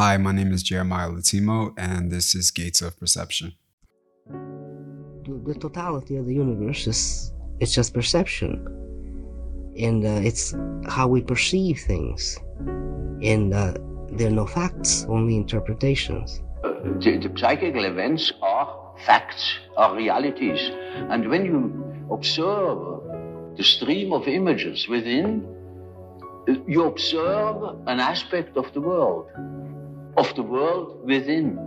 Hi, my name is Jeremiah Latimo, and this is Gates of Perception. The, the totality of the universe is it's just perception, and uh, it's how we perceive things, and uh, there are no facts, only interpretations. The, the psychical events are facts, are realities, and when you observe the stream of images within, you observe an aspect of the world of the world within.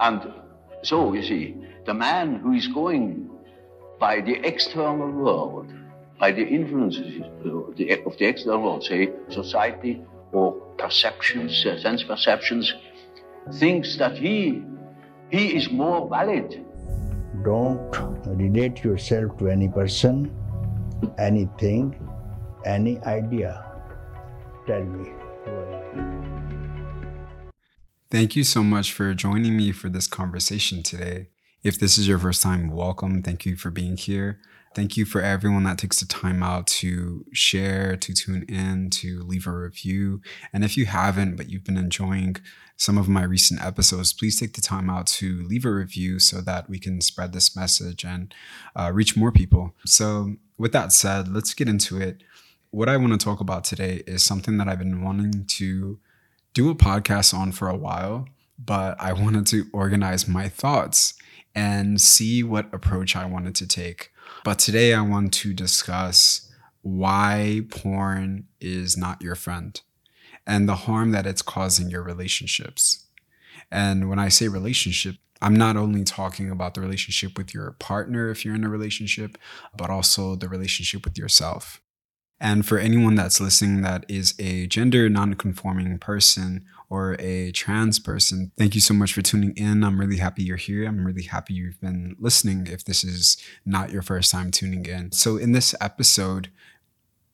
And so, you see, the man who is going by the external world, by the influences of the external world, say society or perceptions, uh, sense perceptions, thinks that he he is more valid. Don't relate yourself to any person, anything, any idea. Tell me. Thank you so much for joining me for this conversation today. If this is your first time, welcome. Thank you for being here. Thank you for everyone that takes the time out to share, to tune in, to leave a review. And if you haven't, but you've been enjoying some of my recent episodes, please take the time out to leave a review so that we can spread this message and uh, reach more people. So, with that said, let's get into it. What I want to talk about today is something that I've been wanting to do a podcast on for a while, but I wanted to organize my thoughts and see what approach I wanted to take. But today I want to discuss why porn is not your friend and the harm that it's causing your relationships. And when I say relationship, I'm not only talking about the relationship with your partner if you're in a relationship, but also the relationship with yourself. And for anyone that's listening that is a gender non-conforming person or a trans person, thank you so much for tuning in. I'm really happy you're here. I'm really happy you've been listening if this is not your first time tuning in. So in this episode,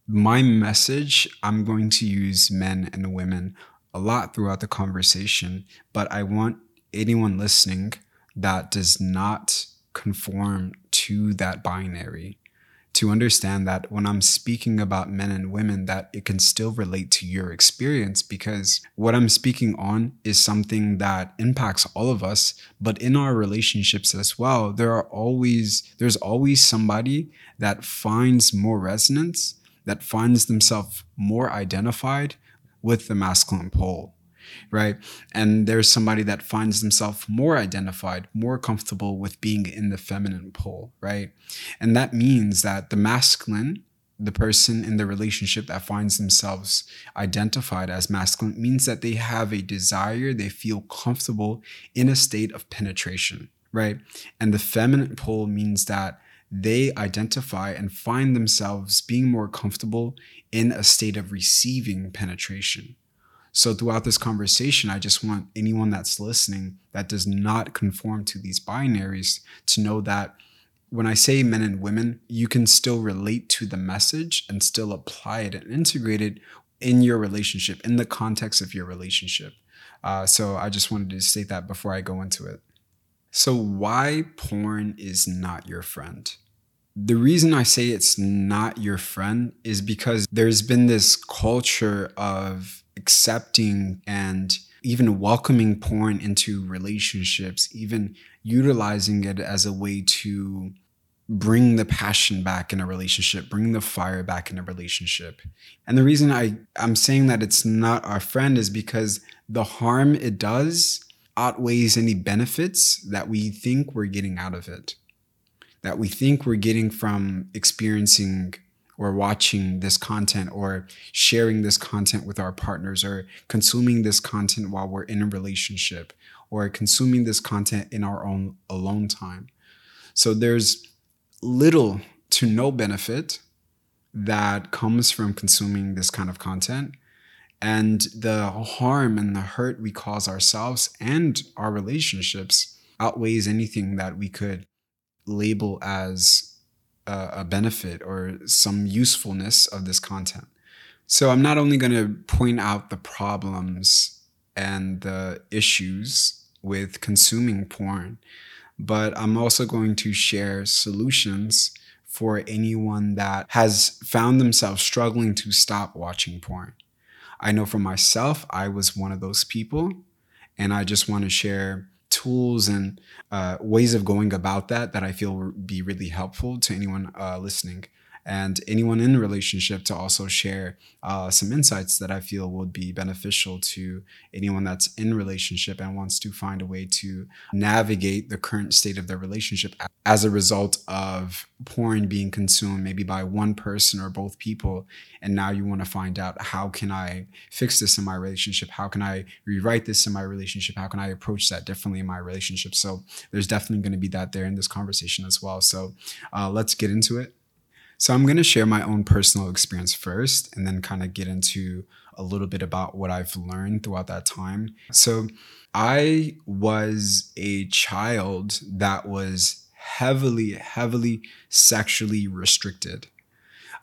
my message, I'm going to use men and women a lot throughout the conversation, but I want anyone listening that does not conform to that binary to understand that when I'm speaking about men and women, that it can still relate to your experience because what I'm speaking on is something that impacts all of us. But in our relationships as well, there are always, there's always somebody that finds more resonance, that finds themselves more identified with the masculine pole right? And there's somebody that finds themselves more identified, more comfortable with being in the feminine pole, right? And that means that the masculine, the person in the relationship that finds themselves identified as masculine, means that they have a desire, they feel comfortable in a state of penetration, right? And the feminine pole means that they identify and find themselves being more comfortable in a state of receiving penetration. So throughout this conversation, I just want anyone that's listening that does not conform to these binaries to know that when I say men and women, you can still relate to the message and still apply it and integrate it in your relationship, in the context of your relationship. Uh, so I just wanted to state that before I go into it. So, why porn is not your friend? The reason I say it's not your friend is because there's been this culture of accepting and even welcoming porn into relationships, even utilizing it as a way to bring the passion back in a relationship, bring the fire back in a relationship. And the reason I, I'm saying that it's not our friend is because the harm it does outweighs any benefits that we think we're getting out of it, that we think we're getting from experiencing or watching this content or sharing this content with our partners or consuming this content while we're in a relationship or consuming this content in our own alone time. So there's little to no benefit that comes from consuming this kind of content. And the harm and the hurt we cause ourselves and our relationships outweighs anything that we could label as a, benefit or some usefulness of this content. So I'm not only going to point out the problems and the issues with consuming porn, but I'm also going to share solutions for anyone that has found themselves struggling to stop watching porn. I know for myself, I was one of those people. And I just want to share tools and uh, ways of going about that that I feel would be really helpful to anyone uh, listening and anyone in a relationship to also share uh, some insights that I feel would be beneficial to anyone that's in relationship and wants to find a way to navigate the current state of their relationship as a result of porn being consumed maybe by one person or both people. And now you want to find out how can I fix this in my relationship? How can I rewrite this in my relationship? How can I approach that differently in my relationship? So there's definitely going to be that there in this conversation as well. So uh, let's get into it so I'm going to share my own personal experience first and then kind of get into a little bit about what I've learned throughout that time. So I was a child that was heavily, heavily sexually restricted.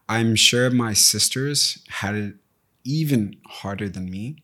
I'm sure my sisters had it even harder than me,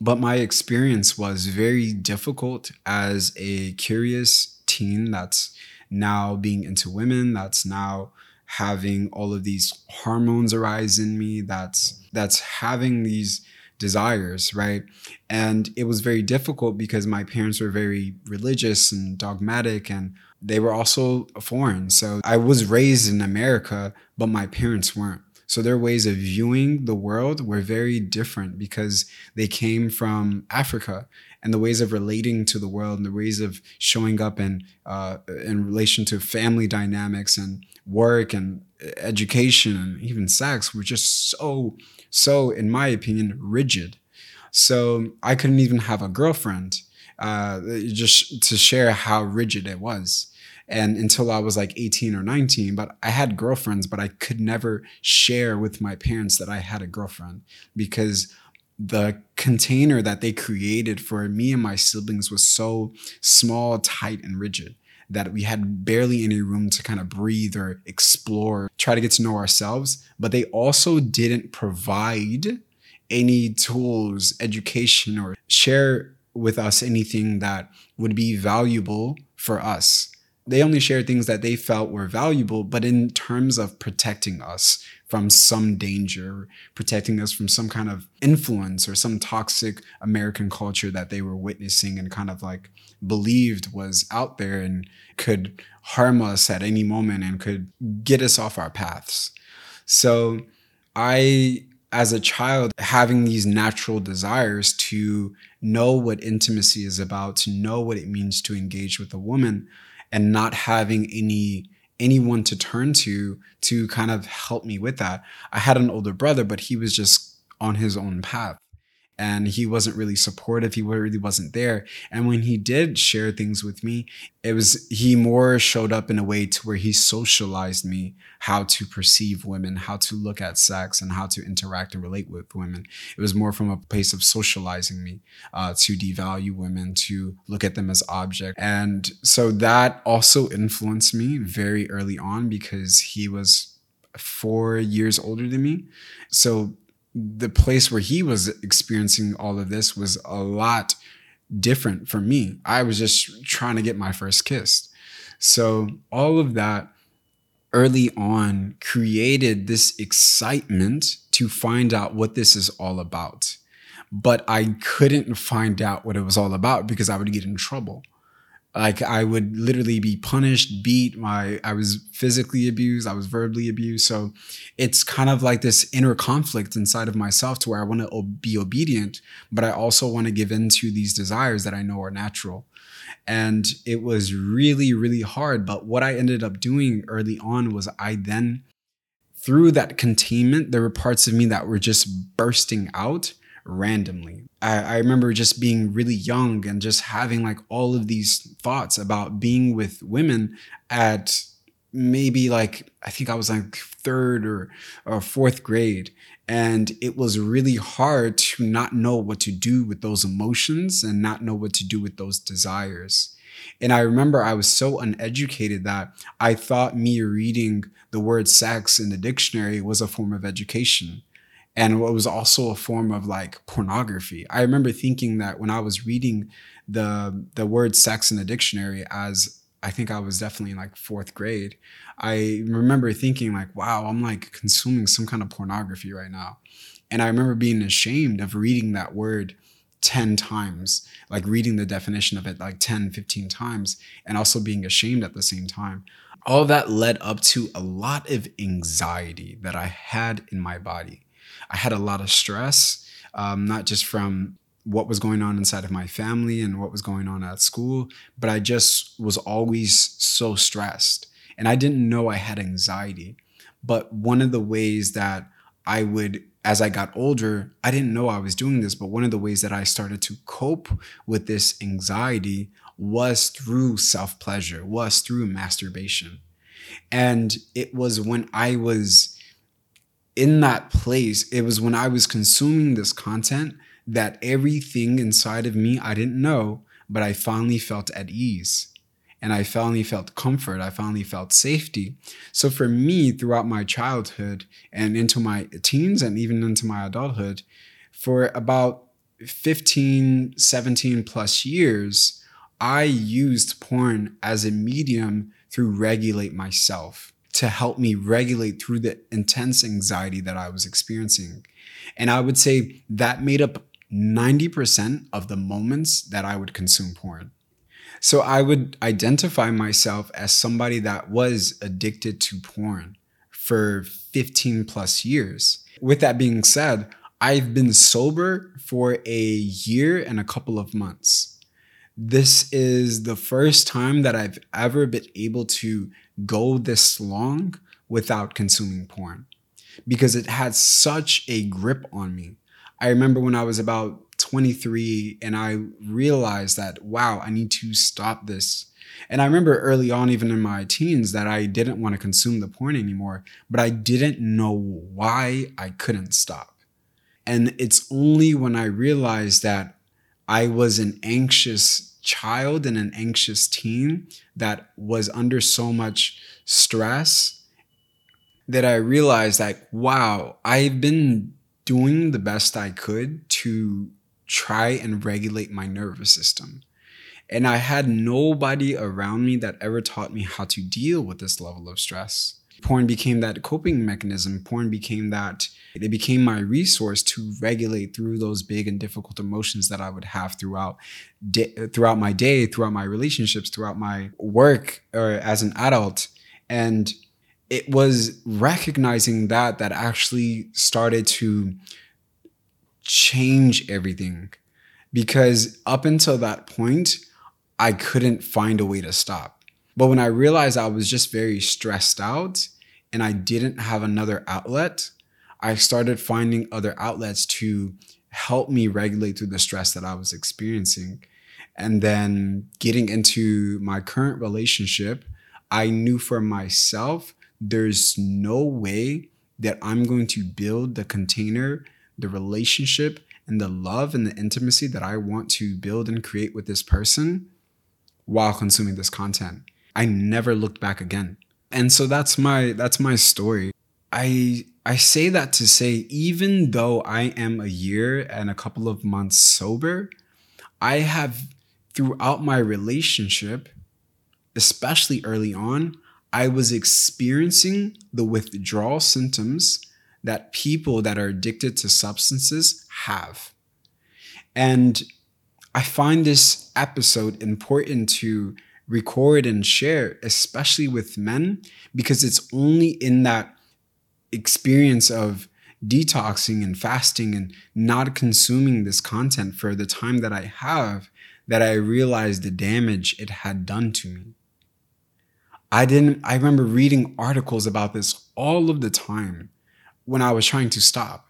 but my experience was very difficult as a curious teen that's now being into women, that's now having all of these hormones arise in me that's that's having these desires right? And it was very difficult because my parents were very religious and dogmatic and they were also foreign. So i was raised in america but my parents weren't. So their ways of viewing the world were very different because they came from africa and the ways of relating to the world and the ways of showing up in uh, in relation to family dynamics and work and education and even sex were just so, so, in my opinion, rigid. So I couldn't even have a girlfriend uh, just to share how rigid it was. And until I was like 18 or 19, but I had girlfriends, but I could never share with my parents that I had a girlfriend because the container that they created for me and my siblings was so small, tight, and rigid that we had barely any room to kind of breathe or explore, try to get to know ourselves. But they also didn't provide any tools, education, or share with us anything that would be valuable for us. They only shared things that they felt were valuable, but in terms of protecting us from some danger, protecting us from some kind of influence or some toxic American culture that they were witnessing and kind of like believed was out there and could harm us at any moment and could get us off our paths. So I as a child having these natural desires to know what intimacy is about, to know what it means to engage with a woman and not having any anyone to turn to to kind of help me with that. I had an older brother, but he was just on his own path and he wasn't really supportive he really wasn't there. And when he did share things with me it was he more showed up in a way to where he socialized me how to perceive women how to look at sex and how to interact and relate with women. It was more from a place of socializing me uh, to devalue women to look at them as object and so that also influenced me very early on because he was four years older than me. So the place where he was experiencing all of this was a lot different for me. I was just trying to get my first kiss. So, all of that early on created this excitement to find out what this is all about. But I couldn't find out what it was all about because I would get in trouble like i would literally be punished beat my i was physically abused i was verbally abused. So it's kind of like this inner conflict inside of myself to where i want to be obedient but i also want to give in to these desires that i know are natural. And it was really really hard but what i ended up doing early on was i then through that containment there were parts of me that were just bursting out randomly. I, I remember just being really young and just having like all of these thoughts about being with women at maybe like I think I was like third or, or fourth grade. And it was really hard to not know what to do with those emotions and not know what to do with those desires. And I remember I was so uneducated that I thought me reading the word sex in the dictionary was a form of education and what was also a form of like pornography. I remember thinking that when I was reading the the word sex in the dictionary as I think I was definitely in like fourth grade. I remember thinking like, wow, I'm like consuming some kind of pornography right now. And I remember being ashamed of reading that word 10 times, like reading the definition of it like 10, 15 times, and also being ashamed at the same time. All that led up to a lot of anxiety that I had in my body. I had a lot of stress, um, not just from what was going on inside of my family and what was going on at school, but I just was always so stressed. And I didn't know I had anxiety. But one of the ways that I would, as I got older, I didn't know I was doing this, but one of the ways that I started to cope with this anxiety was through self pleasure, was through masturbation. And it was when I was in that place, it was when I was consuming this content that everything inside of me I didn't know, but I finally felt at ease and I finally felt comfort. I finally felt safety. So for me, throughout my childhood and into my teens and even into my adulthood, for about 15, 17 plus years, I used porn as a medium to regulate myself to help me regulate through the intense anxiety that I was experiencing. And I would say that made up 90% of the moments that I would consume porn. So I would identify myself as somebody that was addicted to porn for 15 plus years. With that being said, I've been sober for a year and a couple of months. This is the first time that I've ever been able to go this long without consuming porn because it had such a grip on me. I remember when I was about 23 and I realized that, wow, I need to stop this. And I remember early on, even in my teens, that I didn't want to consume the porn anymore, but I didn't know why I couldn't stop. And it's only when I realized that I was an anxious child and an anxious teen that was under so much stress that I realized like, wow, I've been doing the best I could to try and regulate my nervous system. And I had nobody around me that ever taught me how to deal with this level of stress. Porn became that coping mechanism. Porn became that, it became my resource to regulate through those big and difficult emotions that I would have throughout, throughout my day, throughout my relationships, throughout my work or as an adult. And it was recognizing that that actually started to change everything because up until that point, I couldn't find a way to stop. But when I realized I was just very stressed out and I didn't have another outlet, I started finding other outlets to help me regulate through the stress that I was experiencing. And then getting into my current relationship, I knew for myself there's no way that I'm going to build the container the relationship and the love and the intimacy that I want to build and create with this person while consuming this content. I never looked back again. And so that's my that's my story. I I say that to say even though I am a year and a couple of months sober, I have throughout my relationship, especially early on, I was experiencing the withdrawal symptoms that people that are addicted to substances have. And I find this episode important to record and share, especially with men, because it's only in that experience of detoxing and fasting and not consuming this content for the time that I have that I realized the damage it had done to me. I didn't, I remember reading articles about this all of the time when I was trying to stop.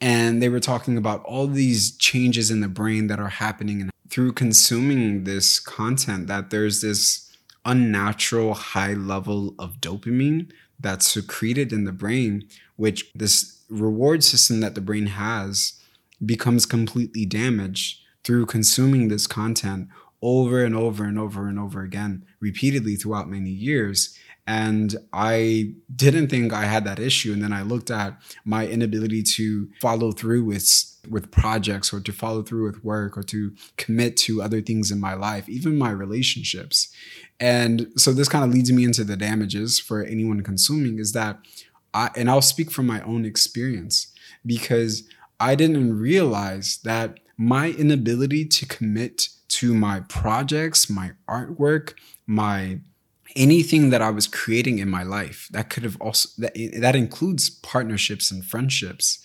And they were talking about all these changes in the brain that are happening and through consuming this content that there's this unnatural high level of dopamine that's secreted in the brain which this reward system that the brain has becomes completely damaged through consuming this content over and over and over and over again repeatedly throughout many years and I didn't think I had that issue. And then I looked at my inability to follow through with with projects or to follow through with work or to commit to other things in my life, even my relationships. And so this kind of leads me into the damages for anyone consuming is that I, and I'll speak from my own experience because I didn't realize that my inability to commit to my projects, my artwork, my anything that I was creating in my life that could have also that that includes partnerships and friendships.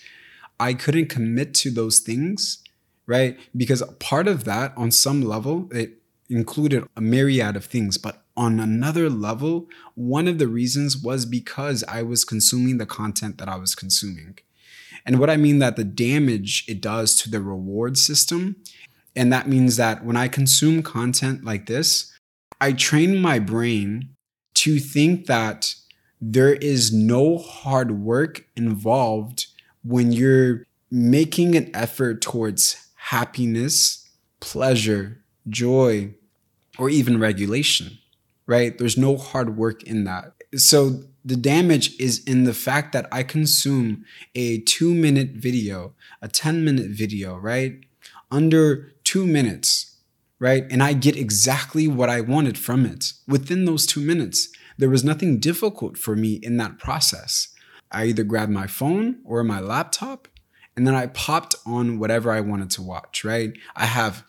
I couldn't commit to those things, right? Because part of that on some level it included a myriad of things, but on another level, one of the reasons was because I was consuming the content that I was consuming. And what I mean that the damage it does to the reward system, and that means that when I consume content like this, I train my brain to think that there is no hard work involved when you're making an effort towards happiness, pleasure, joy, or even regulation, right? There's no hard work in that. So the damage is in the fact that I consume a two minute video, a 10 minute video, right? Under two minutes, right? And I get exactly what I wanted from it within those two minutes. There was nothing difficult for me in that process. I either grabbed my phone or my laptop and then I popped on whatever I wanted to watch, right? I have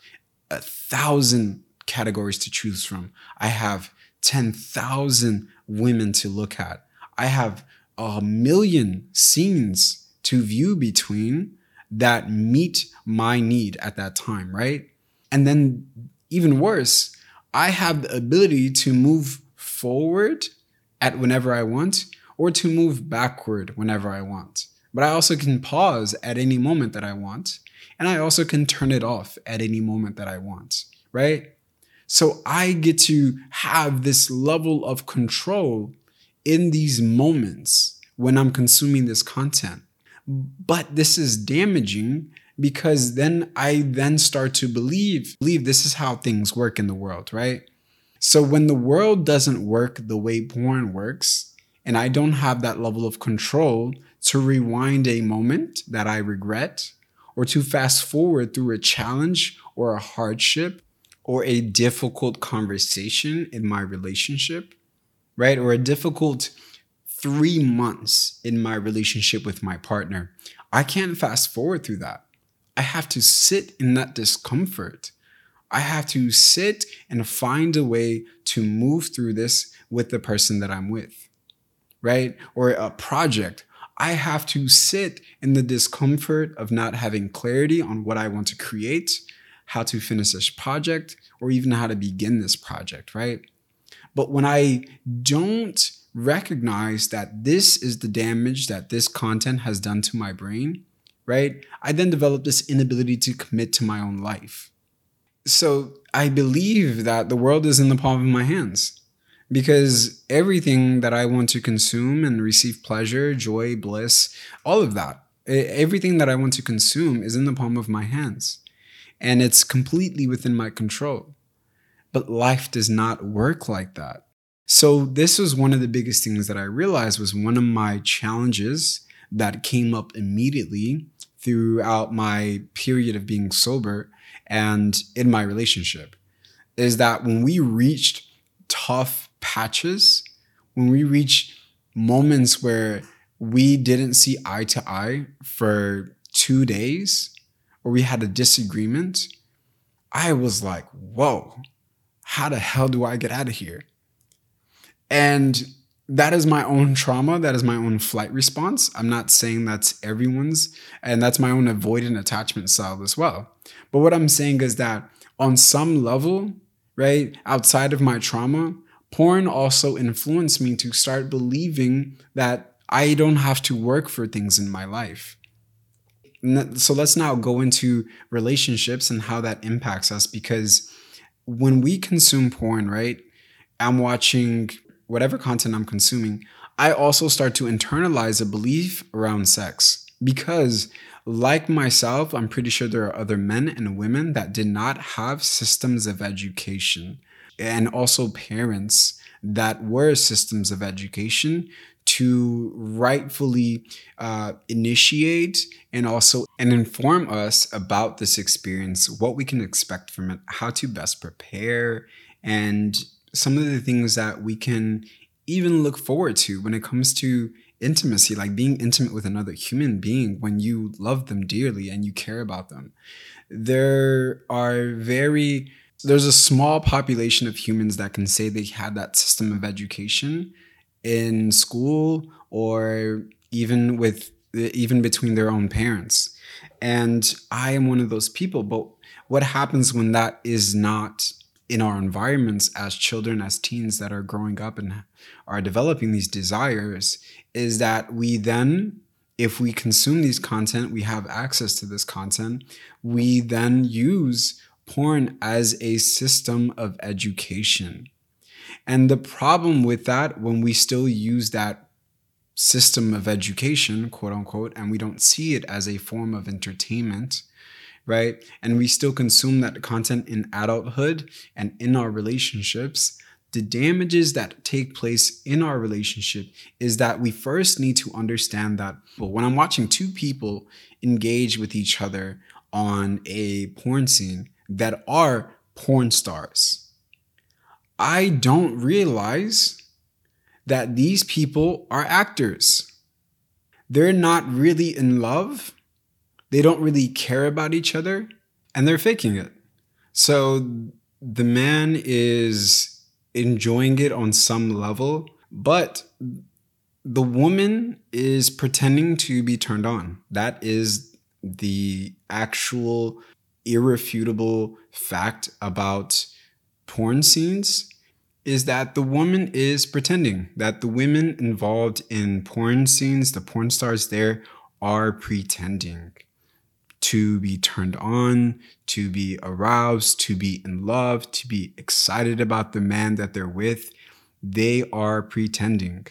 a thousand categories to choose from. I have 10,000 women to look at. I have a million scenes to view between that meet my need at that time, right? And then, even worse, I have the ability to move forward at whenever I want or to move backward whenever I want. But I also can pause at any moment that I want. And I also can turn it off at any moment that I want, right? So I get to have this level of control in these moments when I'm consuming this content. But this is damaging because then I then start to believe believe this is how things work in the world, right? So when the world doesn't work the way porn works, and I don't have that level of control to rewind a moment that I regret or to fast forward through a challenge or a hardship or a difficult conversation in my relationship, right? Or a difficult three months in my relationship with my partner. I can't fast forward through that. I have to sit in that discomfort. I have to sit and find a way to move through this with the person that I'm with, right? Or a project. I have to sit in the discomfort of not having clarity on what I want to create how to finish this project or even how to begin this project, right? But when I don't recognize that this is the damage that this content has done to my brain, right? I then developed this inability to commit to my own life. So I believe that the world is in the palm of my hands because everything that I want to consume and receive pleasure, joy, bliss, all of that, everything that I want to consume is in the palm of my hands and it's completely within my control. But life does not work like that. So this was one of the biggest things that I realized was one of my challenges that came up immediately throughout my period of being sober and in my relationship is that when we reached tough patches, when we reached moments where we didn't see eye to eye for two days, or we had a disagreement, I was like, whoa, how the hell do I get out of here? And that is my own trauma. That is my own flight response. I'm not saying that's everyone's, and that's my own avoidant attachment style as well. But what I'm saying is that on some level, right, outside of my trauma, porn also influenced me to start believing that I don't have to work for things in my life so let's now go into relationships and how that impacts us because when we consume porn, right? I'm watching whatever content I'm consuming, I also start to internalize a belief around sex. Because like myself, I'm pretty sure there are other men and women that did not have systems of education. And also parents that were systems of education to rightfully uh, initiate and also and inform us about this experience, what we can expect from it, how to best prepare, and some of the things that we can even look forward to when it comes to intimacy, like being intimate with another human being when you love them dearly and you care about them. There are very there's a small population of humans that can say they had that system of education in school or even with even between their own parents. And I am one of those people, but what happens when that is not in our environments as children, as teens that are growing up and are developing these desires is that we then, if we consume these content, we have access to this content, we then use porn as a system of education. And the problem with that, when we still use that system of education, quote unquote, and we don't see it as a form of entertainment, right? And we still consume that content in adulthood and in our relationships. The damages that take place in our relationship is that we first need to understand that well, when I'm watching two people engage with each other on a porn scene that are porn stars, I don't realize that these people are actors. They're not really in love they don't really care about each other and they're faking it. So the man is enjoying it on some level, but the woman is pretending to be turned on. That is the actual irrefutable fact about porn scenes is that the woman is pretending that the women involved in porn scenes, the porn stars there are pretending to be turned on, to be aroused, to be in love, to be excited about the man that they're with. They are pretending.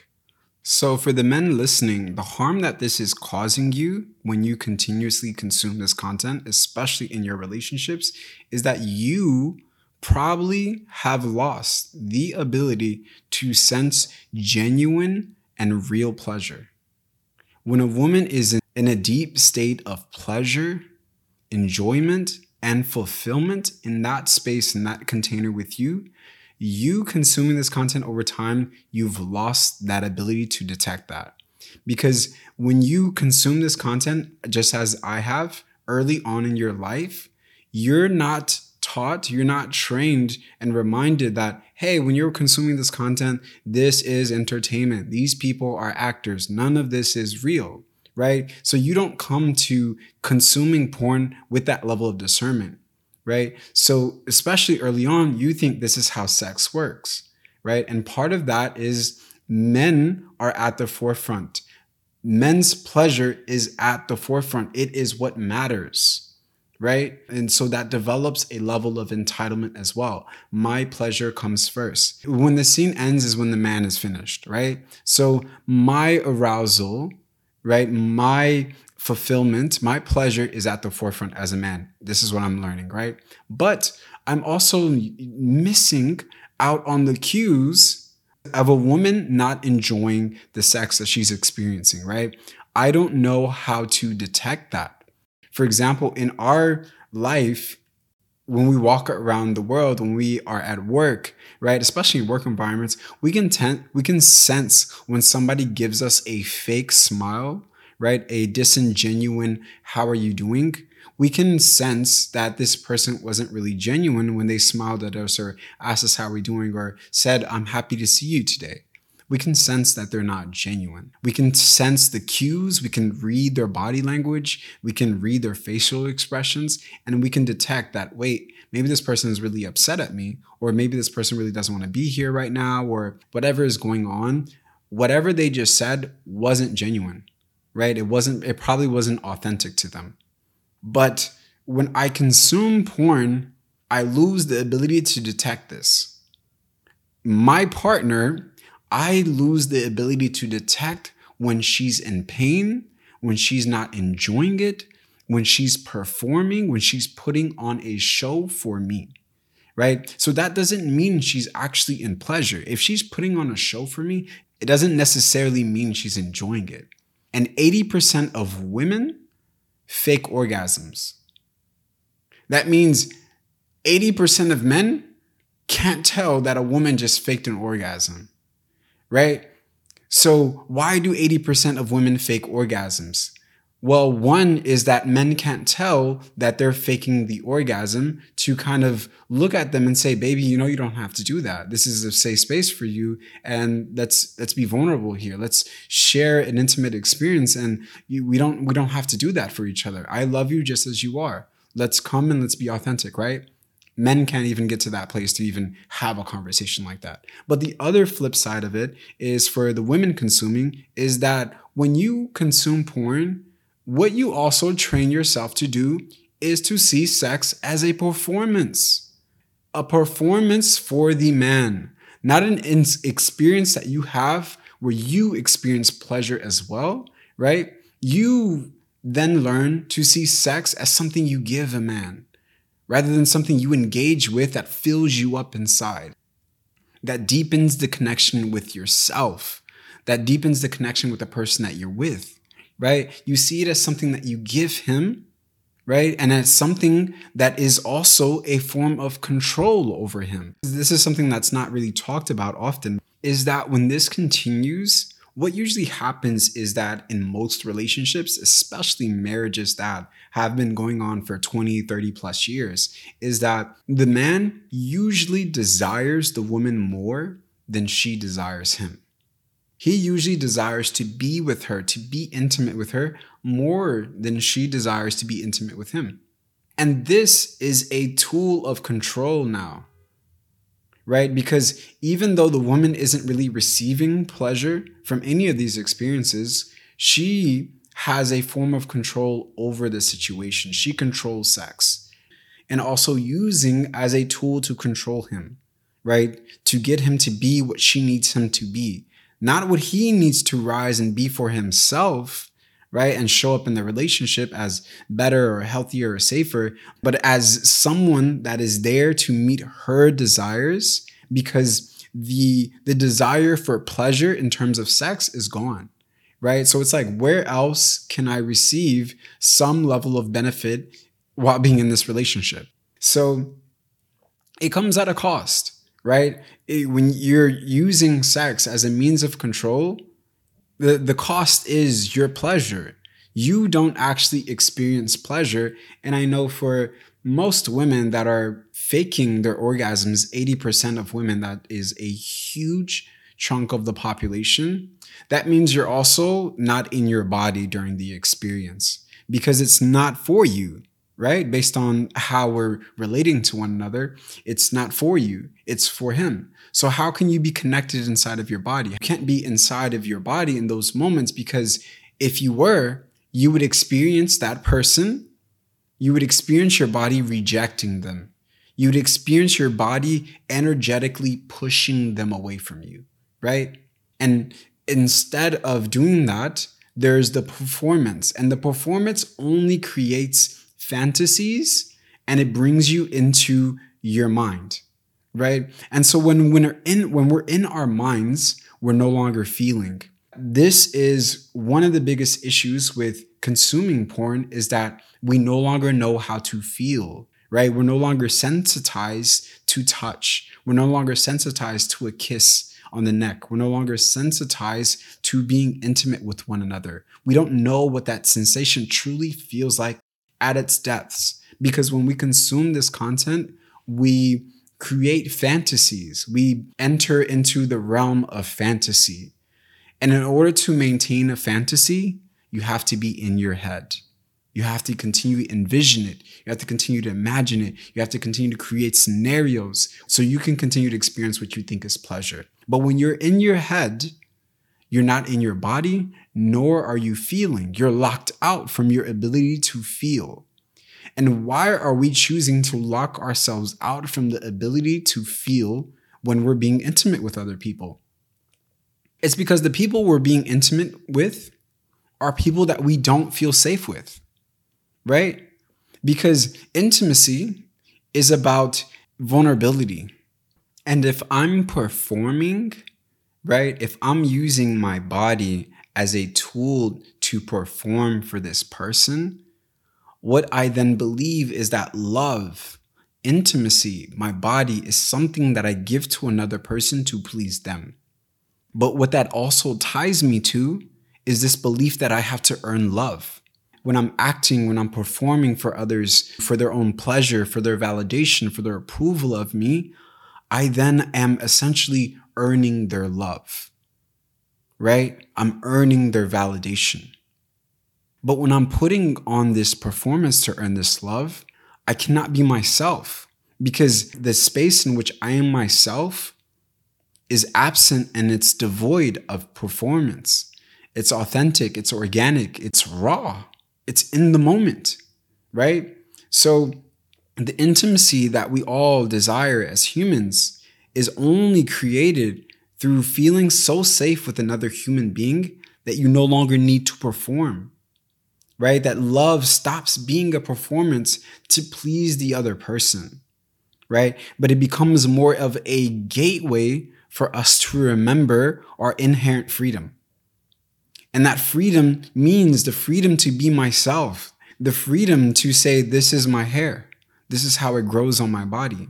So, for the men listening, the harm that this is causing you when you continuously consume this content, especially in your relationships, is that you probably have lost the ability to sense genuine and real pleasure. When a woman is in in a deep state of pleasure, enjoyment, and fulfillment in that space, in that container with you, you consuming this content over time, you've lost that ability to detect that. Because when you consume this content, just as I have early on in your life, you're not taught, you're not trained and reminded that, hey, when you're consuming this content, this is entertainment. These people are actors. None of this is real right? So you don't come to consuming porn with that level of discernment, right? So, especially early on, you think this is how sex works, right? And part of that is men are at the forefront. Men's pleasure is at the forefront. It is what matters right? And so that develops a level of entitlement as well. My pleasure comes first. When the scene ends is when the man is finished, right? So my arousal right? My fulfillment, my pleasure is at the forefront as a man. This is what I'm learning, right? But I'm also missing out on the cues of a woman not enjoying the sex that she's experiencing, right? I don't know how to detect that. For example, in our life, when we walk around the world, when we are at work, right, especially in work environments, we can tend, we can sense when somebody gives us a fake smile, right, a disingenuine "How are you doing?" We can sense that this person wasn't really genuine when they smiled at us or asked us how we're doing or said, "I'm happy to see you today." We can sense that they're not genuine. We can sense the cues, we can read their body language, we can read their facial expressions, and we can detect that, wait, maybe this person is really upset at me, or maybe this person really doesn't want to be here right now, or whatever is going on. Whatever they just said wasn't genuine, right? It wasn't, it probably wasn't authentic to them. But when I consume porn, I lose the ability to detect this. My partner I lose the ability to detect when she's in pain, when she's not enjoying it, when she's performing, when she's putting on a show for me. Right? So that doesn't mean she's actually in pleasure. If she's putting on a show for me, it doesn't necessarily mean she's enjoying it. And 80% of women fake orgasms. That means 80% of men can't tell that a woman just faked an orgasm right? So, why do 80% of women fake orgasms? Well, one is that men can't tell that they're faking the orgasm to kind of look at them and say, "Baby, you know you don't have to do that. This is a safe space for you, and let's let's be vulnerable here. Let's share an intimate experience, and you, we don't we don't have to do that for each other. I love you just as you are. Let's come and let's be authentic, right?" Men can't even get to that place to even have a conversation like that. But the other flip side of it is for the women consuming is that when you consume porn, what you also train yourself to do is to see sex as a performance, a performance for the man, not an experience that you have where you experience pleasure as well, right? You then learn to see sex as something you give a man rather than something you engage with that fills you up inside, that deepens the connection with yourself, that deepens the connection with the person that you're with right? You see it as something that you give him, right? And as something that is also a form of control over him. This is something that's not really talked about often is that when this continues, what usually happens is that in most relationships, especially marriages that have been going on for 20, 30 plus years, is that the man usually desires the woman more than she desires him. He usually desires to be with her, to be intimate with her more than she desires to be intimate with him. And this is a tool of control now, right? Because even though the woman isn't really receiving pleasure from any of these experiences, she has a form of control over the situation. She controls sex and also using as a tool to control him, right? To get him to be what she needs him to be not what he needs to rise and be for himself, right? And show up in the relationship as better or healthier or safer, but as someone that is there to meet her desires because the the desire for pleasure in terms of sex is gone right so it's like where else can i receive some level of benefit while being in this relationship so it comes at a cost right? It, when you're using sex as a means of control, the, the cost is your pleasure. You don't actually experience pleasure. And I know for most women that are faking their orgasms, 80% of women, that is a huge chunk of the population. That means you're also not in your body during the experience because it's not for you right? Based on how we're relating to one another, it's not for you, it's for him. So, how can you be connected inside of your body? You can't be inside of your body in those moments because if you were, you would experience that person, you would experience your body rejecting them. You would experience your body energetically pushing them away from you, right? And instead of doing that, there's the performance, and the performance only creates fantasies and it brings you into your mind right and so when when we're in when we're in our minds we're no longer feeling this is one of the biggest issues with consuming porn is that we no longer know how to feel right we're no longer sensitized to touch we're no longer sensitized to a kiss on the neck. We're no longer sensitized to being intimate with one another. We don't know what that sensation truly feels like at its depths. Because when we consume this content, we create fantasies. We enter into the realm of fantasy. And in order to maintain a fantasy, you have to be in your head. You have to continue to envision it. You have to continue to imagine it. You have to continue to create scenarios so you can continue to experience what you think is pleasure. But when you're in your head, you're not in your body, nor are you feeling. You're locked out from your ability to feel. And why are we choosing to lock ourselves out from the ability to feel when we're being intimate with other people? It's because the people we're being intimate with are people that we don't feel safe with, right? Because intimacy is about vulnerability. And if I'm performing, right? If I'm using my body as a tool to perform for this person, what I then believe is that love, intimacy, my body is something that I give to another person to please them. But what that also ties me to is this belief that I have to earn love. When I'm acting, when I'm performing for others for their own pleasure, for their validation, for their approval of me, I then am essentially earning their love, right? I'm earning their validation. But when I'm putting on this performance to earn this love, I cannot be myself because the space in which I am myself is absent and it's devoid of performance. It's authentic, it's organic, it's raw, it's in the moment, right? So, the intimacy that we all desire as humans is only created through feeling so safe with another human being that you no longer need to perform, right? That love stops being a performance to please the other person, right? But it becomes more of a gateway for us to remember our inherent freedom. And that freedom means the freedom to be myself, the freedom to say, This is my hair. This is how it grows on my body.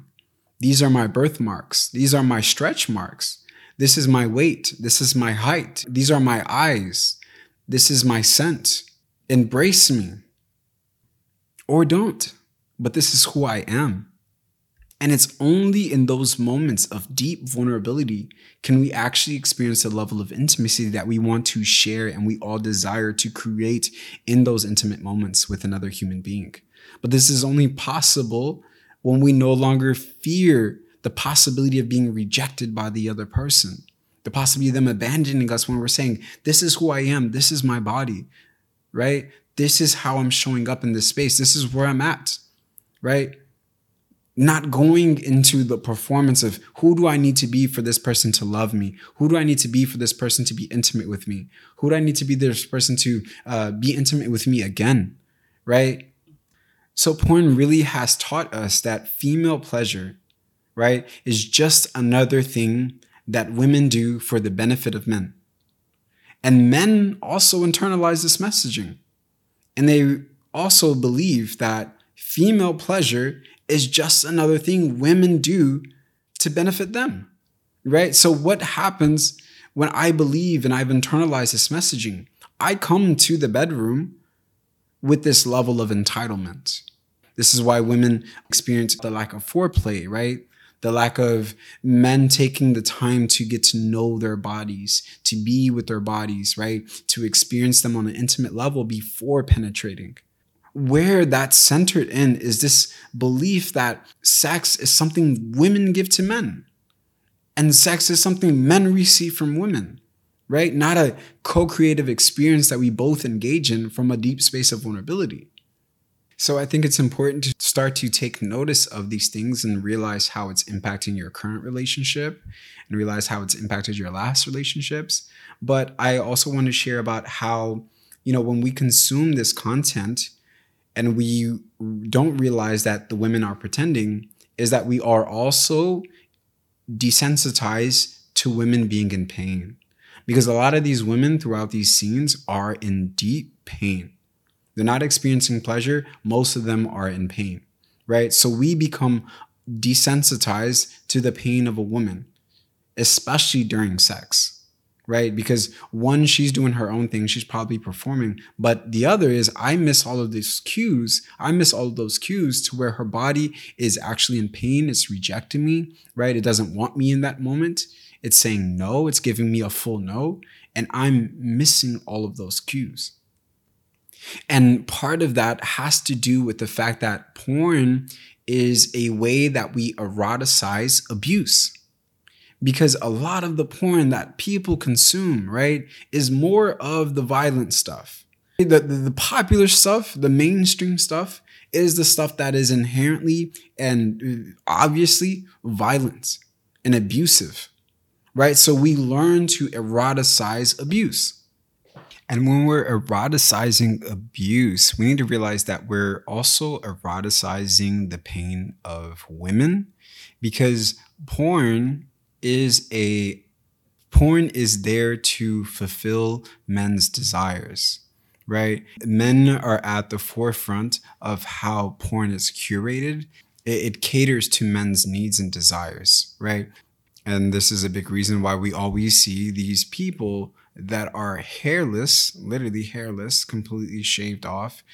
These are my birthmarks. These are my stretch marks. This is my weight. This is my height. These are my eyes. This is my scent. Embrace me. Or don't. But this is who I am. And it's only in those moments of deep vulnerability can we actually experience a level of intimacy that we want to share and we all desire to create in those intimate moments with another human being. But this is only possible when we no longer fear the possibility of being rejected by the other person, the possibility of them abandoning us when we're saying, This is who I am, this is my body, right? This is how I'm showing up in this space, this is where I'm at, right? Not going into the performance of who do I need to be for this person to love me? Who do I need to be for this person to be intimate with me? Who do I need to be this person to uh, be intimate with me again? Right? So, porn really has taught us that female pleasure right, is just another thing that women do for the benefit of men. And men also internalize this messaging. And they also believe that female pleasure is just another thing women do to benefit them, right? So, what happens when I believe and I've internalized this messaging? I come to the bedroom with this level of entitlement. This is why women experience the lack of foreplay, right? The lack of men taking the time to get to know their bodies, to be with their bodies, right? To experience them on an intimate level before penetrating. Where that's centered in is this belief that sex is something women give to men, and sex is something men receive from women, right? Not a co creative experience that we both engage in from a deep space of vulnerability. So I think it's important to start to take notice of these things and realize how it's impacting your current relationship and realize how it's impacted your last relationships. But I also want to share about how, you know, when we consume this content and we don't realize that the women are pretending, is that we are also desensitized to women being in pain. Because a lot of these women throughout these scenes are in deep pain they're not experiencing pleasure. Most of them are in pain, right? So we become desensitized to the pain of a woman, especially during sex, right? Because one, she's doing her own thing, she's probably performing, but the other is I miss all of these cues. I miss all of those cues to where her body is actually in pain, it's rejecting me, right? It doesn't want me in that moment. It's saying no, it's giving me a full no, and I'm missing all of those cues. And part of that has to do with the fact that porn is a way that we eroticize abuse. Because a lot of the porn that people consume, right, is more of the violent stuff. The, the, the popular stuff, the mainstream stuff, is the stuff that is inherently and uh, obviously violent and abusive, right? So we learn to eroticize abuse. And when we're eroticizing abuse, we need to realize that we're also eroticizing the pain of women because porn is a porn is there to fulfill men's desires right? Men are at the forefront of how porn is curated. It, it caters to men's needs and desires right? And this is a big reason why we always see these people that are hairless, literally hairless, completely shaved off,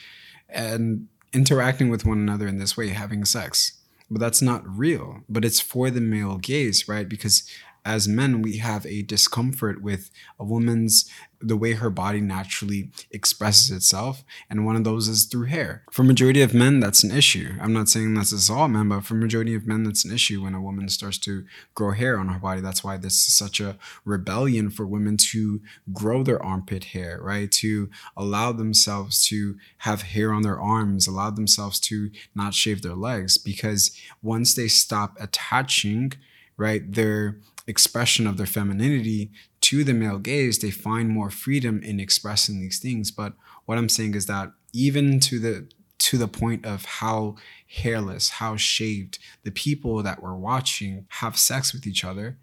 and interacting with one another in this way, having sex. But that's not real, but it's for the male gaze, right? Because as men, we have a discomfort with a woman's the way her body naturally expresses itself and one of those is through hair. For majority of men that's an issue. I'm not saying this is all men but for majority of men that's an issue when a woman starts to grow hair on her body. That's why this is such a rebellion for women to grow their armpit hair right? To allow themselves to have hair on their arms allow themselves to not shave their legs because once they stop attaching right their expression of their femininity to the male gaze, they find more freedom in expressing these things. But what I'm saying is that even to the to the point of how hairless, how shaved the people that we're watching have sex with each other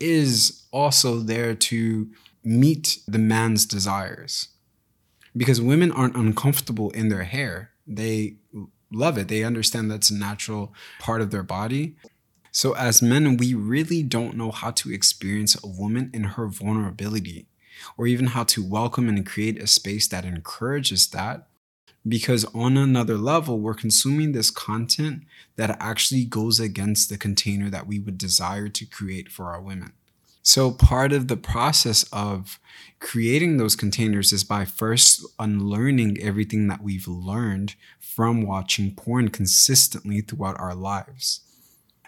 is also there to meet the man's desires. Because women aren't uncomfortable in their hair. They love it. They understand that's a natural part of their body. So, as men, we really don't know how to experience a woman in her vulnerability, or even how to welcome and create a space that encourages that. Because on another level, we're consuming this content that actually goes against the container that we would desire to create for our women. So, part of the process of creating those containers is by first unlearning everything that we've learned from watching porn consistently throughout our lives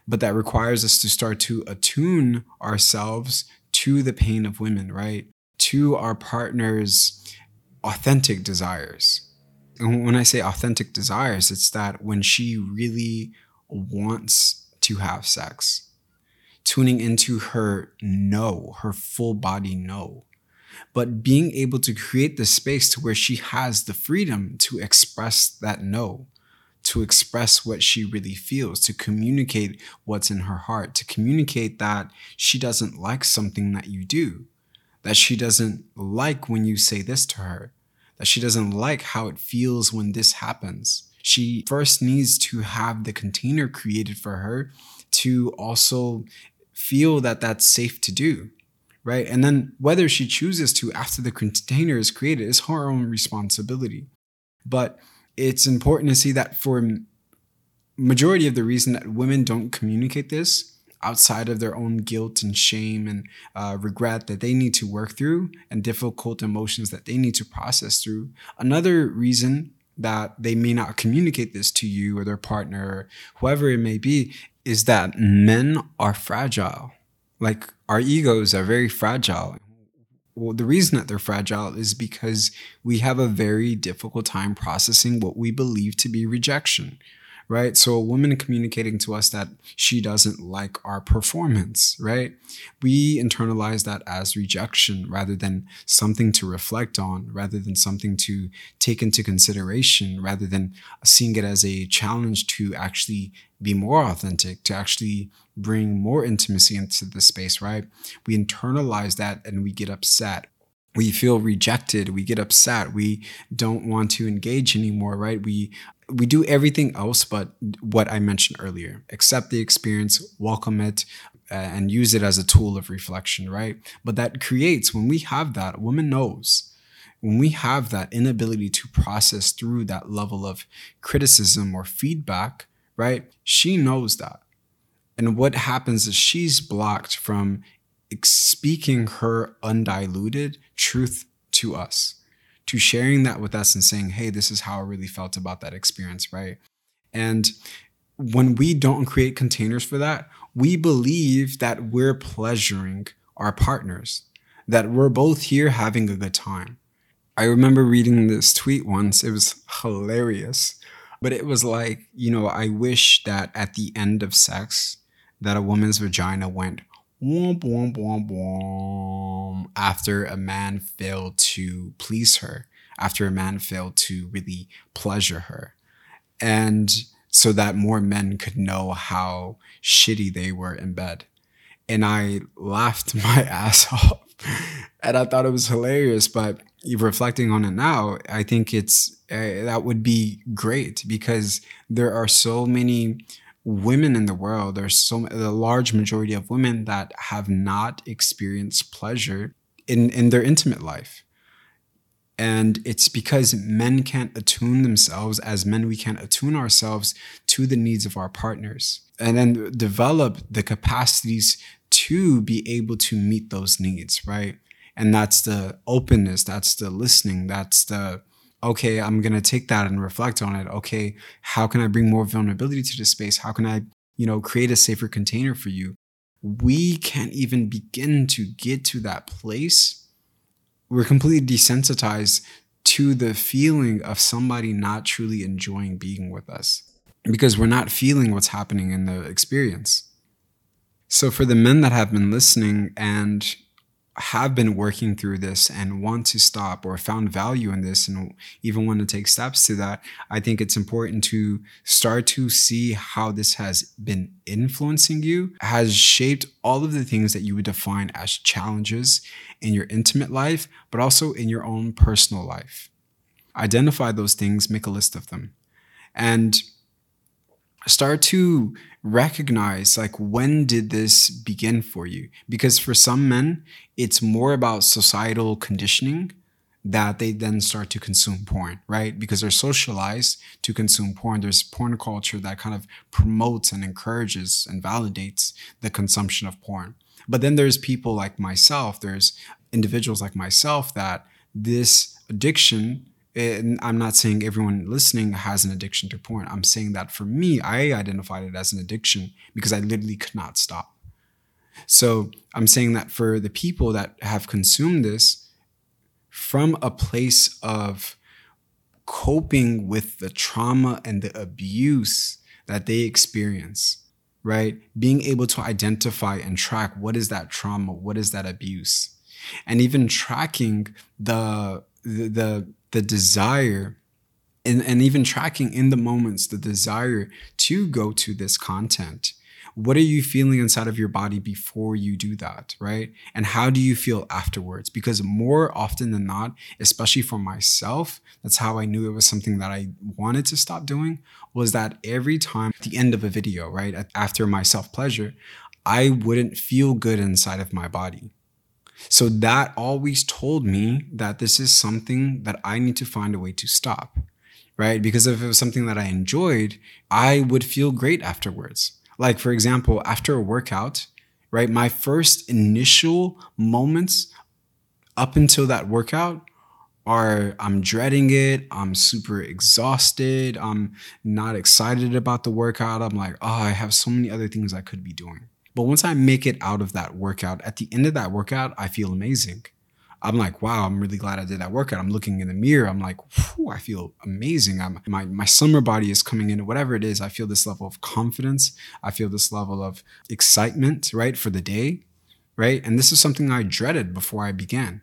but that requires us to start to attune ourselves to the pain of women, right? To our partner's authentic desires. And when I say authentic desires, it's that when she really wants to have sex, tuning into her no, her full body no, but being able to create the space to where she has the freedom to express that no to express what she really feels, to communicate what's in her heart, to communicate that she doesn't like something that you do, that she doesn't like when you say this to her, that she doesn't like how it feels when this happens. She first needs to have the container created for her to also feel that that's safe to do right? And then whether she chooses to after the container is created is her own responsibility. But it's important to see that for majority of the reason that women don't communicate this outside of their own guilt and shame and uh, regret that they need to work through and difficult emotions that they need to process through another reason that they may not communicate this to you or their partner or whoever it may be is that men are fragile. Like our egos are very fragile well, the reason that they're fragile is because we have a very difficult time processing what we believe to be rejection, right? So, a woman communicating to us that she doesn't like our performance, right? We internalize that as rejection rather than something to reflect on, rather than something to take into consideration, rather than seeing it as a challenge to actually be more authentic, to actually bring more intimacy into the space, right? We internalize that and we get upset. We feel rejected, we get upset, we don't want to engage anymore, right? We we do everything else but what I mentioned earlier. Accept the experience, welcome it, uh, and use it as a tool of reflection, right? But that creates when we have that, a woman knows when we have that inability to process through that level of criticism or feedback, right? She knows that. And what happens is she's blocked from speaking her undiluted truth to us, sharing that with us and saying, hey, this is how I really felt about that experience, right? And when we don't create containers for that, we believe that we're pleasuring our partners, that we're both here having a good time. I remember reading this tweet once, it was hilarious, but it was like, you know, I wish that at the end of sex, that a woman's vagina went womp womp womp womp after a man failed to please her, after a man failed to really pleasure her. And so that more men could know how shitty they were in bed. And I laughed my ass off. And I thought it was hilarious, but reflecting on it now, I think it's uh, that would be great because there are so many women in the world, there's so the large majority of women that have not experienced pleasure in, in their intimate life. And it's because men can't attune themselves, as men, we can't attune ourselves to the needs of our partners and then develop the capacities to be able to meet those needs, right? And that's the openness, that's the listening, that's the okay, I'm going to take that and reflect on it. Okay, how can I bring more vulnerability to the space? How can I, you know, create a safer container for you? We can't even begin to get to that place. We're completely desensitized to the feeling of somebody not truly enjoying being with us because we're not feeling what's happening in the experience. So, for the men that have been listening and have been working through this and want to stop or found value in this and even want to take steps to that, I think it's important to start to see how this has been influencing you, has shaped all of the things that you would define as challenges in your intimate life, but also in your own personal life. Identify those things, make a list of them. And start to recognize like when did this begin for you? Because for some men it's more about societal conditioning that they then start to consume porn right? Because they're socialized to consume porn. There's porn culture that kind of promotes and encourages and validates the consumption of porn. But then there's people like myself there's individuals like myself that this addiction I'm not saying everyone listening has an addiction to porn. I'm saying that for me, I identified it as an addiction because I literally could not stop. So I'm saying that for the people that have consumed this from a place of coping with the trauma and the abuse that they experience, right? Being able to identify and track what is that trauma, what is that abuse, and even tracking the the, the desire and, and even tracking in the moments the desire to go to this content. What are you feeling inside of your body before you do that right? And how do you feel afterwards? Because more often than not especially for myself that's how i knew it was something that i wanted to stop doing was that every time at the end of a video right after my self pleasure i wouldn't feel good inside of my body so that always told me that this is something that I need to find a way to stop, right? Because if it was something that I enjoyed, I would feel great afterwards. Like, for example, after a workout, right? My first initial moments up until that workout are I'm dreading it. I'm super exhausted. I'm not excited about the workout. I'm like, oh, I have so many other things I could be doing. But once I make it out of that workout, at the end of that workout, I feel amazing. I'm like, wow, I'm really glad I did that workout. I'm looking in the mirror. I'm like, I feel amazing. I'm, my, my summer body is coming in, whatever it is. I feel this level of confidence. I feel this level of excitement, right, for the day, right? And this is something I dreaded before I began.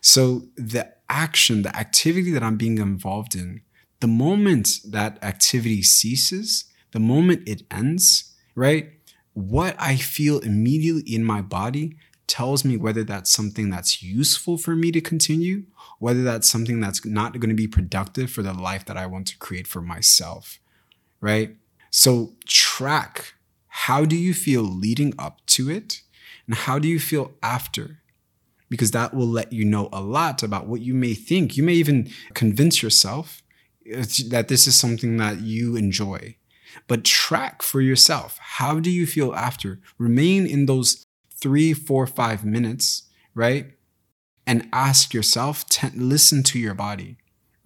So the action, the activity that I'm being involved in, the moment that activity ceases, the moment it ends, right? What I feel immediately in my body tells me whether that's something that's useful for me to continue, whether that's something that's not going to be productive for the life that I want to create for myself, right? So track how do you feel leading up to it and how do you feel after? Because that will let you know a lot about what you may think. You may even convince yourself uh, that this is something that you enjoy but track for yourself. How do you feel after? Remain in those three, four, five minutes, right? And ask yourself, t- listen to your body,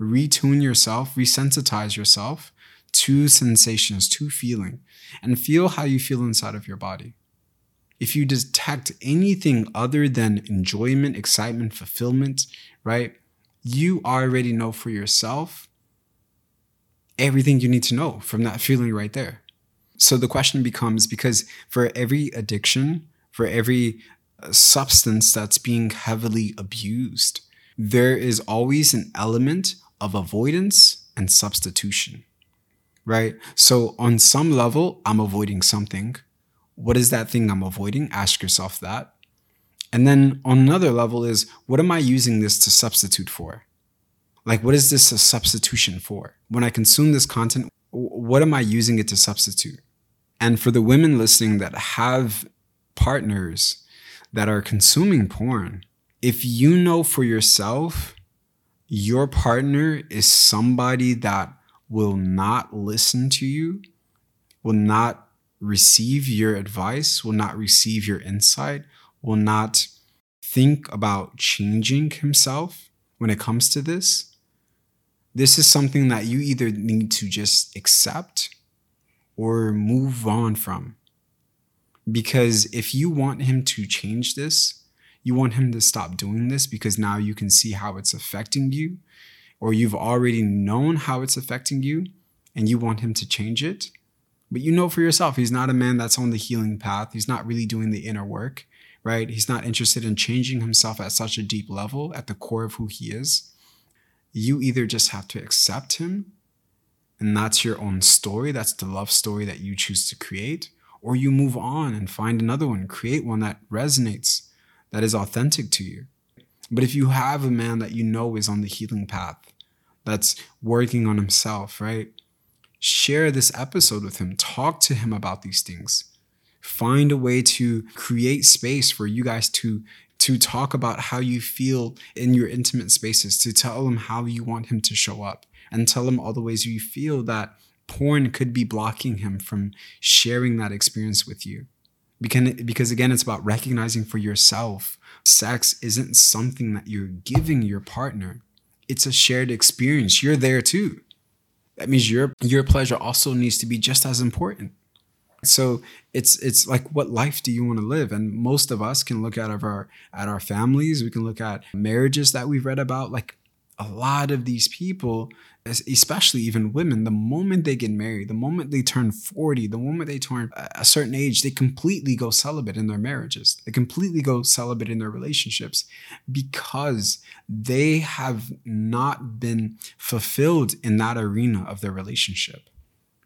retune yourself, resensitize yourself to sensations, to feeling, and feel how you feel inside of your body. If you detect anything other than enjoyment, excitement, fulfillment, right? You already know for yourself everything you need to know from that feeling right there. So the question becomes because for every addiction, for every uh, substance that's being heavily abused, there is always an element of avoidance and substitution, right? So on some level, I'm avoiding something. What is that thing I'm avoiding? Ask yourself that. And then on another level is what am I using this to substitute for? Like, what is this a substitution for? When I consume this content, what am I using it to substitute? And for the women listening that have partners that are consuming porn, if you know for yourself your partner is somebody that will not listen to you, will not receive your advice, will not receive your insight, will not think about changing himself when it comes to this, this is something that you either need to just accept or move on from. Because if you want him to change this, you want him to stop doing this because now you can see how it's affecting you, or you've already known how it's affecting you and you want him to change it. But you know for yourself, he's not a man that's on the healing path. He's not really doing the inner work, right? He's not interested in changing himself at such a deep level at the core of who he is. You either just have to accept him, and that's your own story. That's the love story that you choose to create. Or you move on and find another one, create one that resonates that is authentic to you. But if you have a man that you know is on the healing path, that's working on himself, right? Share this episode with him. Talk to him about these things. Find a way to create space for you guys to to talk about how you feel in your intimate spaces, to tell him how you want him to show up, and tell him all the ways you feel that porn could be blocking him from sharing that experience with you. Because, because again it's about recognizing for yourself sex isn't something that you're giving your partner. It's a shared experience. You're there too. That means your your pleasure also needs to be just as important so it's it's like what life do you want to live? And most of us can look at our at our families. We can look at marriages that we've read about. Like a lot of these people especially even women, the moment they get married, the moment they turn 40, the moment they turn a certain age, they completely go celibate in their marriages. They completely go celibate in their relationships because they have not been fulfilled in that arena of their relationship,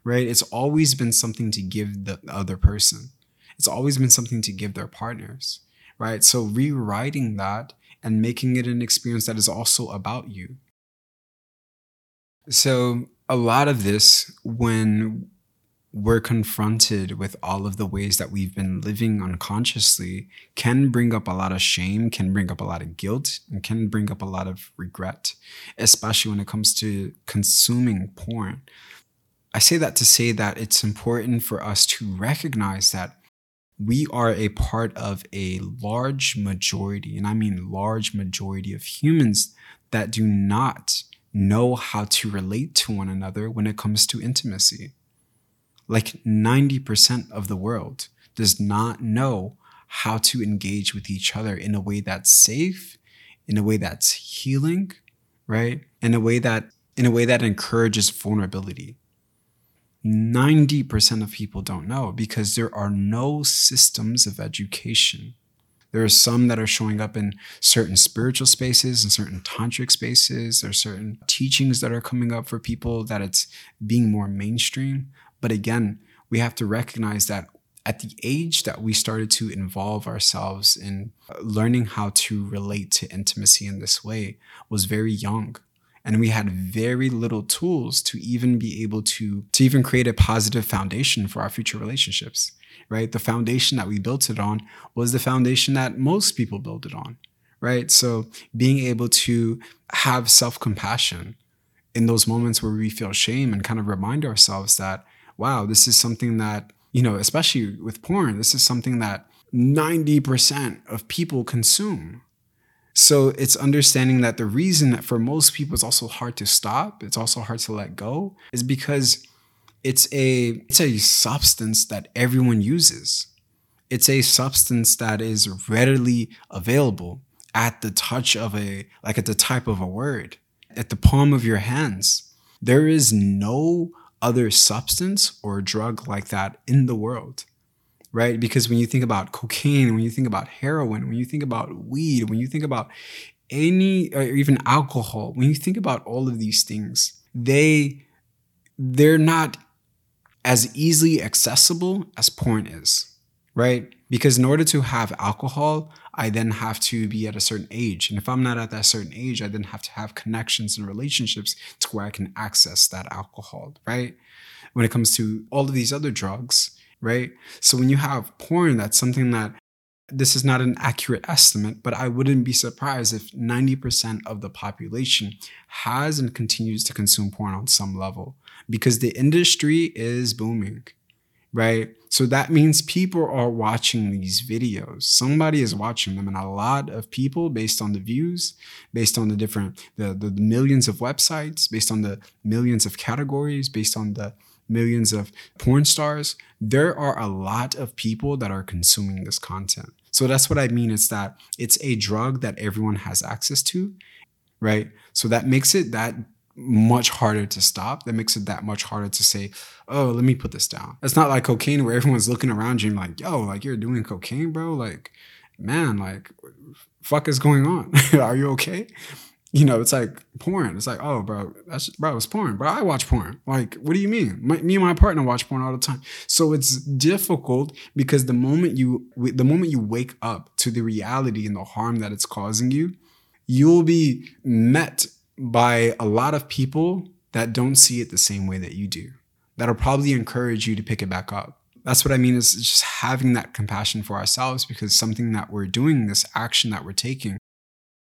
right? It's always been something to give the other person, it's always been something to give their partners, right? So rewriting that and making it an experience that is also about you so, a lot of this, when we're confronted with all of the ways that we've been living unconsciously, can bring up a lot of shame, can bring up a lot of guilt, and can bring up a lot of regret, especially when it comes to consuming porn. I say that to say that it's important for us to recognize that we are a part of a large majority, and I mean large majority of humans that do not know how to relate to one another when it comes to intimacy. Like 90% of the world does not know how to engage with each other in a way that's safe, in a way that's healing, right? In a way that in a way that encourages vulnerability. 90% of people don't know because there are no systems of education there are some that are showing up in certain spiritual spaces and certain tantric spaces. There are certain teachings that are coming up for people that it's being more mainstream. But again, we have to recognize that at the age that we started to involve ourselves in learning how to relate to intimacy in this way was very young and we had very little tools to even be able to to even create a positive foundation for our future relationships right? The foundation that we built it on was the foundation that most people build it on, right? So being able to have self compassion in those moments where we feel shame and kind of remind ourselves that, wow, this is something that, you know, especially with porn, this is something that 90% of people consume. So it's understanding that the reason that for most people it's also hard to stop, it's also hard to let go, is because it's a it's a substance that everyone uses. It's a substance that is readily available at the touch of a like at the type of a word, at the palm of your hands. There is no other substance or drug like that in the world. Right? Because when you think about cocaine, when you think about heroin, when you think about weed, when you think about any or even alcohol, when you think about all of these things, they they're not as easily accessible as porn is, right? Because in order to have alcohol, I then have to be at a certain age. And if I'm not at that certain age, I then have to have connections and relationships to where I can access that alcohol, right? When it comes to all of these other drugs, right? So when you have porn, that's something that this is not an accurate estimate, but I wouldn't be surprised if 90% of the population has and continues to consume porn on some level because the industry is booming, right? So that means people are watching these videos. Somebody is watching them, and a lot of people, based on the views, based on the different, the, the millions of websites, based on the millions of categories, based on the millions of porn stars, there are a lot of people that are consuming this content. So that's what I mean. It's that it's a drug that everyone has access to, right? So that makes it that much harder to stop. That makes it that much harder to say, oh, let me put this down. It's not like cocaine where everyone's looking around you and like, yo, like you're doing cocaine, bro. Like, man, like, fuck is going on? Are you okay? You know, it's like porn. It's like, oh, bro, that's bro, it's porn. Bro, I watch porn. Like, what do you mean? My, me and my partner watch porn all the time. So it's difficult because the moment you, the moment you wake up to the reality and the harm that it's causing you, you'll be met by a lot of people that don't see it the same way that you do. That'll probably encourage you to pick it back up. That's what I mean is just having that compassion for ourselves because something that we're doing, this action that we're taking,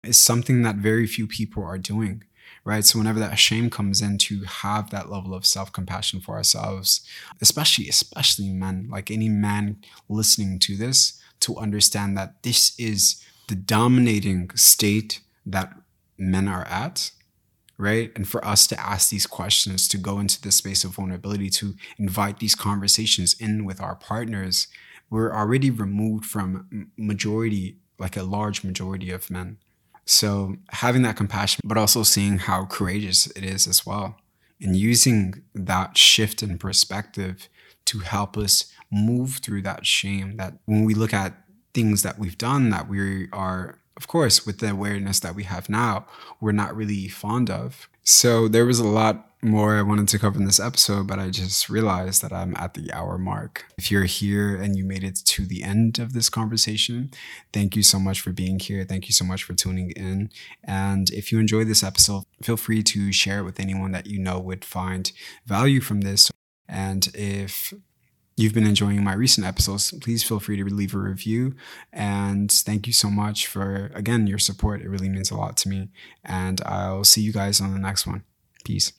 is something that very few people are doing right? So whenever that shame comes in to have that level of self-compassion for ourselves especially especially men like any man listening to this to understand that this is the dominating state that men are at right? And for us to ask these questions to go into the space of vulnerability to invite these conversations in with our partners we're already removed from majority like a large majority of men so having that compassion, but also seeing how courageous it is as well, and using that shift in perspective to help us move through that shame. That when we look at things that we've done that we are, of course, with the awareness that we have now, we're not really fond of. So there was a lot more I wanted to cover in this episode, but I just realized that I'm at the hour mark. If you're here and you made it to the end of this conversation, thank you so much for being here. Thank you so much for tuning in. And if you enjoyed this episode, feel free to share it with anyone that you know would find value from this. And if you've been enjoying my recent episodes, please feel free to leave a review. And thank you so much for, again, your support. It really means a lot to me. And I'll see you guys on the next one. Peace.